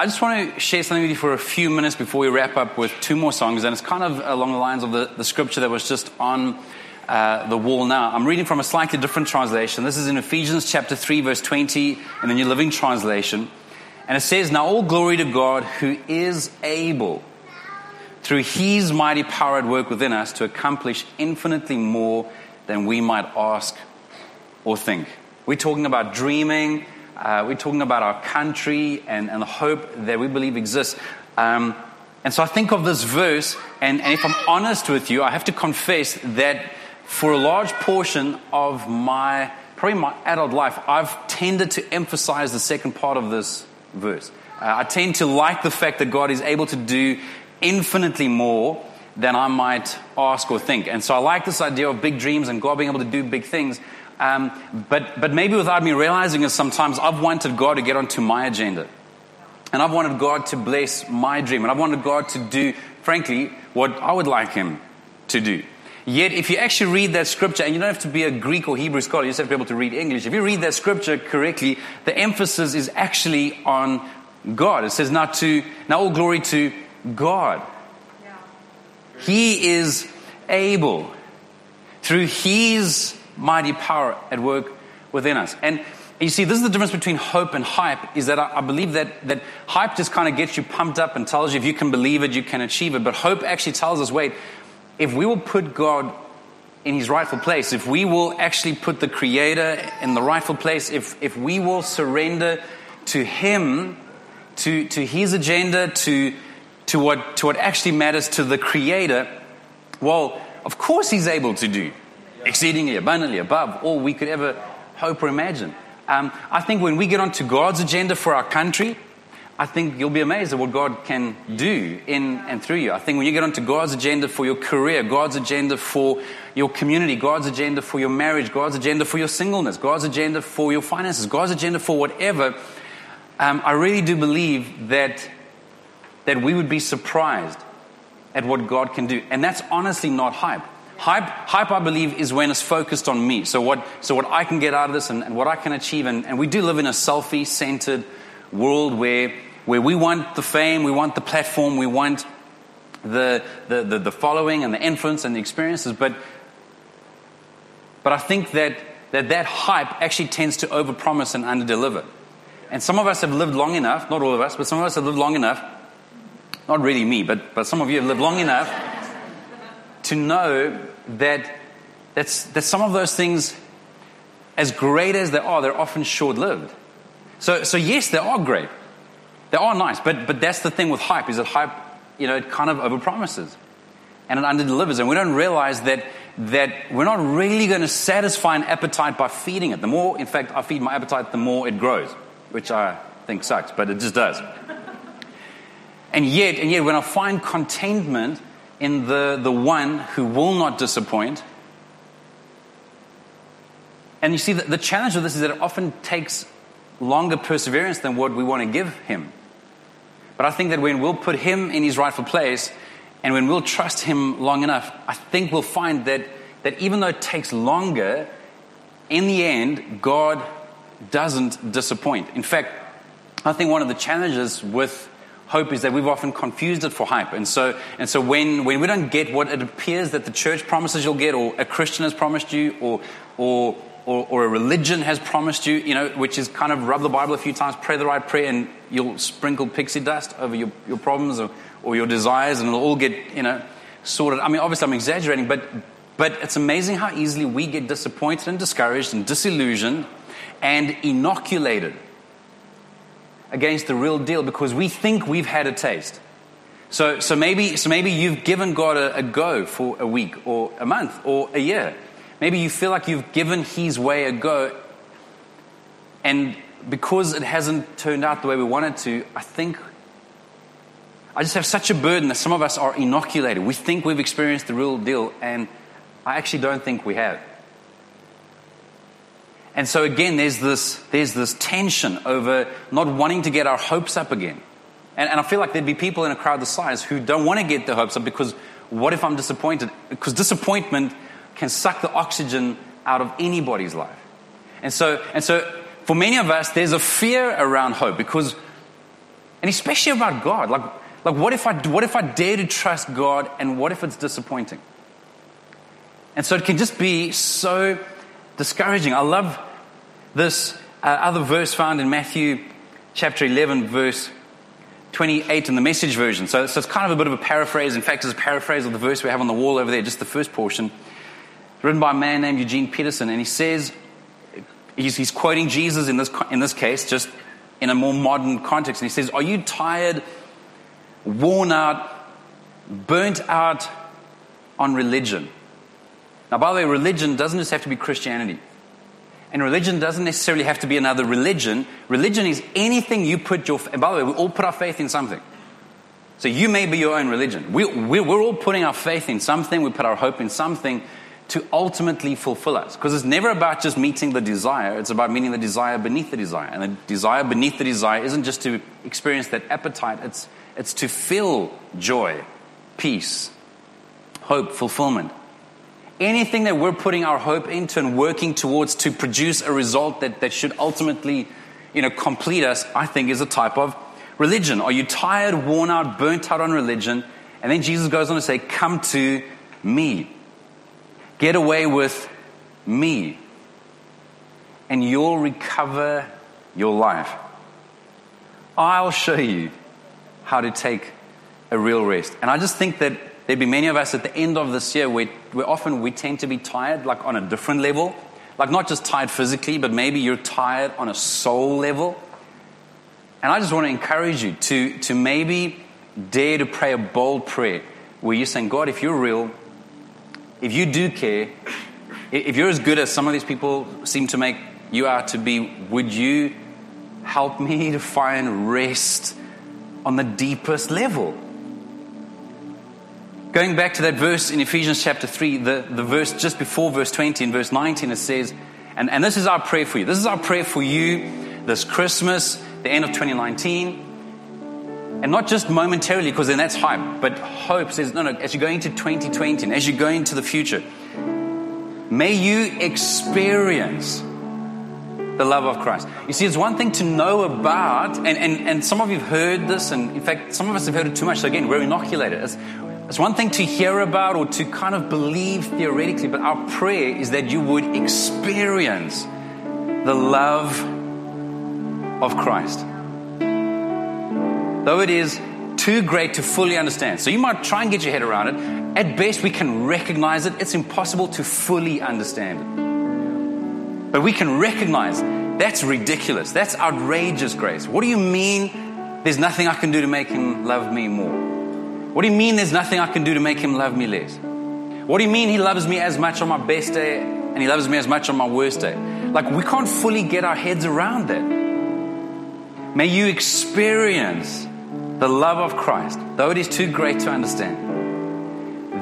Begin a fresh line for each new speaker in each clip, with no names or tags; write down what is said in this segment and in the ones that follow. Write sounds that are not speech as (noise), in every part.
I just want to share something with you for a few minutes before we wrap up with two more songs, and it's kind of along the lines of the, the scripture that was just on uh, the wall now. I'm reading from a slightly different translation. This is in Ephesians chapter 3, verse 20, in the New Living Translation. And it says, Now all glory to God who is able, through his mighty power at work within us, to accomplish infinitely more than we might ask or think. We're talking about dreaming uh, we're talking about our country and, and the hope that we believe exists. Um, and so I think of this verse, and, and if I'm honest with you, I have to confess that for a large portion of my, probably my adult life, I've tended to emphasize the second part of this verse. Uh, I tend to like the fact that God is able to do infinitely more than I might ask or think. And so I like this idea of big dreams and God being able to do big things. Um, but, but maybe without me realizing it, sometimes I've wanted God to get onto my agenda. And I've wanted God to bless my dream. And I've wanted God to do, frankly, what I would like Him to do. Yet, if you actually read that scripture, and you don't have to be a Greek or Hebrew scholar, you just have to be able to read English. If you read that scripture correctly, the emphasis is actually on God. It says, now to, now all glory to God. He is able through His mighty power at work within us. And you see, this is the difference between hope and hype, is that I, I believe that, that hype just kind of gets you pumped up and tells you if you can believe it, you can achieve it. But hope actually tells us, wait, if we will put God in his rightful place, if we will actually put the Creator in the rightful place, if, if we will surrender to him, to, to his agenda, to, to, what, to what actually matters to the Creator, well, of course he's able to do exceedingly abundantly above all we could ever hope or imagine. Um, I think when we get onto God's agenda for our country, I think you'll be amazed at what God can do in and through you. I think when you get onto God's agenda for your career, God's agenda for your community, God's agenda for your marriage, God's agenda for your singleness, God's agenda for your finances, God's agenda for whatever, um, I really do believe that, that we would be surprised at what God can do. And that's honestly not hype. Hype, hype, I believe, is when it's focused on me. So what, so what I can get out of this and, and what I can achieve. And, and we do live in a selfie-centered world where, where we want the fame, we want the platform, we want the, the, the, the following and the influence and the experiences. But, but I think that, that that hype actually tends to overpromise and underdeliver. And some of us have lived long enough, not all of us, but some of us have lived long enough, not really me, but, but some of you have lived long enough to know that, that's, that some of those things, as great as they are, they're often short lived. So, so, yes, they are great. They are nice, but, but that's the thing with hype is that hype, you know, it kind of overpromises and it underdelivers. And we don't realize that, that we're not really going to satisfy an appetite by feeding it. The more, in fact, I feed my appetite, the more it grows, which I think sucks, but it just does. (laughs) And yet, and yet, when I find contentment in the, the one who will not disappoint. And you see, the, the challenge of this is that it often takes longer perseverance than what we want to give him. But I think that when we'll put him in his rightful place and when we'll trust him long enough, I think we'll find that, that even though it takes longer, in the end, God doesn't disappoint. In fact, I think one of the challenges with hope is that we've often confused it for hype. And so, and so when, when we don't get what it appears that the church promises you'll get, or a Christian has promised you, or, or, or, or, a religion has promised you, you know, which is kind of rub the Bible a few times, pray the right prayer, and you'll sprinkle pixie dust over your, your problems or, or your desires, and it'll all get, you know, sorted. I mean, obviously I'm exaggerating, but, but it's amazing how easily we get disappointed and discouraged and disillusioned and inoculated against the real deal because we think we've had a taste. So, so, maybe, so maybe you've given God a, a go for a week or a month or a year. Maybe you feel like you've given His way a go, and because it hasn't turned out the way we wanted to, I think I just have such a burden that some of us are inoculated. We think we've experienced the real deal, and I actually don't think we have. And so again, there's this, there's this tension over not wanting to get our hopes up again. And, and I feel like there'd be people in a crowd this size who don't want to get their hopes up because what if I'm disappointed? Because disappointment can suck the oxygen out of anybody's life. And so, and so for many of us, there's a fear around hope because And especially about God. Like, like what, if I, what if I dare to trust God and what if it's disappointing? And so it can just be so discouraging. I love this uh, other verse found in Matthew chapter 11, verse 28 in the message version. So, so, it's kind of a bit of a paraphrase. In fact, it's a paraphrase of the verse we have on the wall over there, just the first portion. written by a man named Eugene Peterson. And he says, he's, he's quoting Jesus in this, in this case, just in a more modern context. And he says, Are you tired, worn out, burnt out on religion? Now, by the way, religion doesn't just have to be Christianity. And religion doesn't necessarily have to be another religion. Religion is anything you put your, and by the way, we all put our faith in something. So you may be your own religion. We, we, we're all putting our faith in something, we put our hope in something to ultimately fulfill us. Because it's never about just meeting the desire, it's about meeting the desire beneath the desire. And the desire beneath the desire isn't just to experience that appetite, it's, it's to feel joy, peace, hope, fulfillment anything that we're putting our hope into and working towards to produce a result that, that should ultimately you know, complete us, I think is a type of religion. Are you tired, worn out, burnt out on religion? And then Jesus goes on to say, Come to me. Get away with me. And you'll recover your life. I'll show you how to take a real rest. And I just think that There'd be many of us at the end of this year where, where often we tend to be tired, like on a different level. Like not just tired physically, but maybe you're tired on a soul level. And I just want to encourage you to, to maybe dare to pray a bold prayer where you're saying, God, if you're real, if you do care, if you're as good as some of these people seem to make you out to be, would you help me to find rest on the deepest level? Going back to that verse in Ephesians chapter 3, the, the verse just before verse 20, and verse 19, it says, and, and this is our prayer for you. This is our prayer for you this Christmas, the end of 2019. And not just momentarily, because then that's hype, but hope says, no, no, as you go into 2020 and as you go into the future, may you experience the love of Christ. You see, it's one thing to know about, and, and, and some of you have heard this, and in fact, some of us have heard it too much. So again, we're inoculated. It's, it's one thing to hear about or to kind of believe theoretically, but our prayer is that you would experience the love of Christ. Though it is too great to fully understand. So you might try and get your head around it. At best, we can recognize it. It's impossible to fully understand it. But we can recognize that's ridiculous. That's outrageous grace. What do you mean there's nothing I can do to make him love me more? What do you mean there's nothing I can do to make him love me less? What do you mean he loves me as much on my best day and he loves me as much on my worst day? Like, we can't fully get our heads around that. May you experience the love of Christ, though it is too great to understand.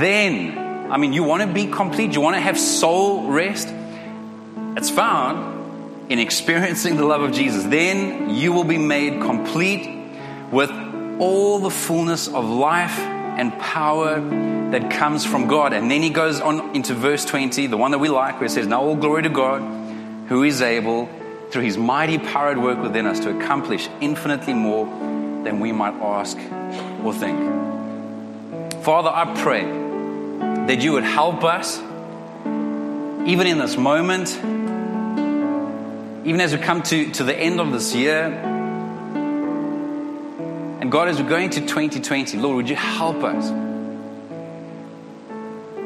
Then, I mean, you want to be complete, you want to have soul rest. It's found in experiencing the love of Jesus. Then you will be made complete with all the fullness of life and power that comes from God. And then he goes on into verse 20, the one that we like, where it says, Now all glory to God, who is able, through his mighty power at work within us, to accomplish infinitely more than we might ask or think. Father, I pray that you would help us, even in this moment, even as we come to, to the end of this year and God, as we're going to 2020, Lord, would you help us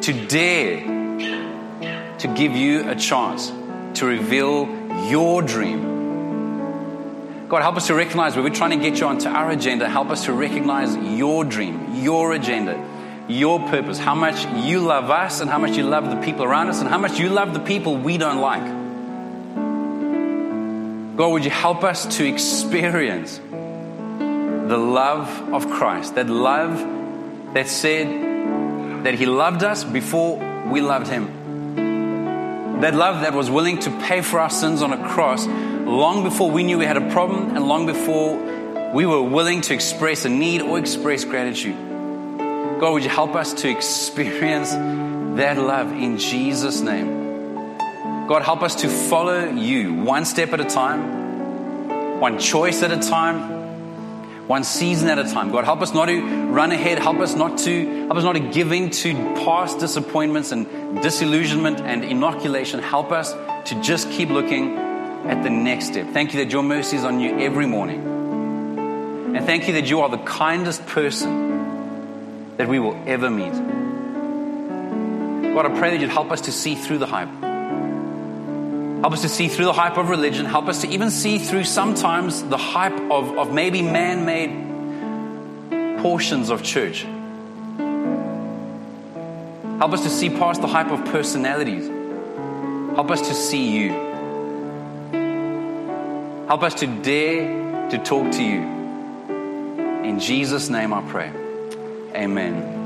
to dare to give you a chance to reveal your dream? God, help us to recognize where we're trying to get you onto our agenda. Help us to recognize your dream, your agenda, your purpose, how much you love us and how much you love the people around us and how much you love the people we don't like. God, would you help us to experience the love of Christ, that love that said that He loved us before we loved Him. That love that was willing to pay for our sins on a cross long before we knew we had a problem and long before we were willing to express a need or express gratitude. God, would you help us to experience that love in Jesus' name? God, help us to follow you one step at a time, one choice at a time one season at a time. God, help us not to run ahead. Help us not to help us not to give in to past disappointments and disillusionment and inoculation. Help us to just keep looking at the next step. Thank you that your mercy is on you every morning. And thank you that you are the kindest person that we will ever meet. God, I pray that you'd help us to see through the hype. Help us to see through the hype of religion. Help us to even see through sometimes the hype of, of maybe man made portions of church. Help us to see past the hype of personalities. Help us to see you. Help us to dare to talk to you. In Jesus' name I pray. Amen.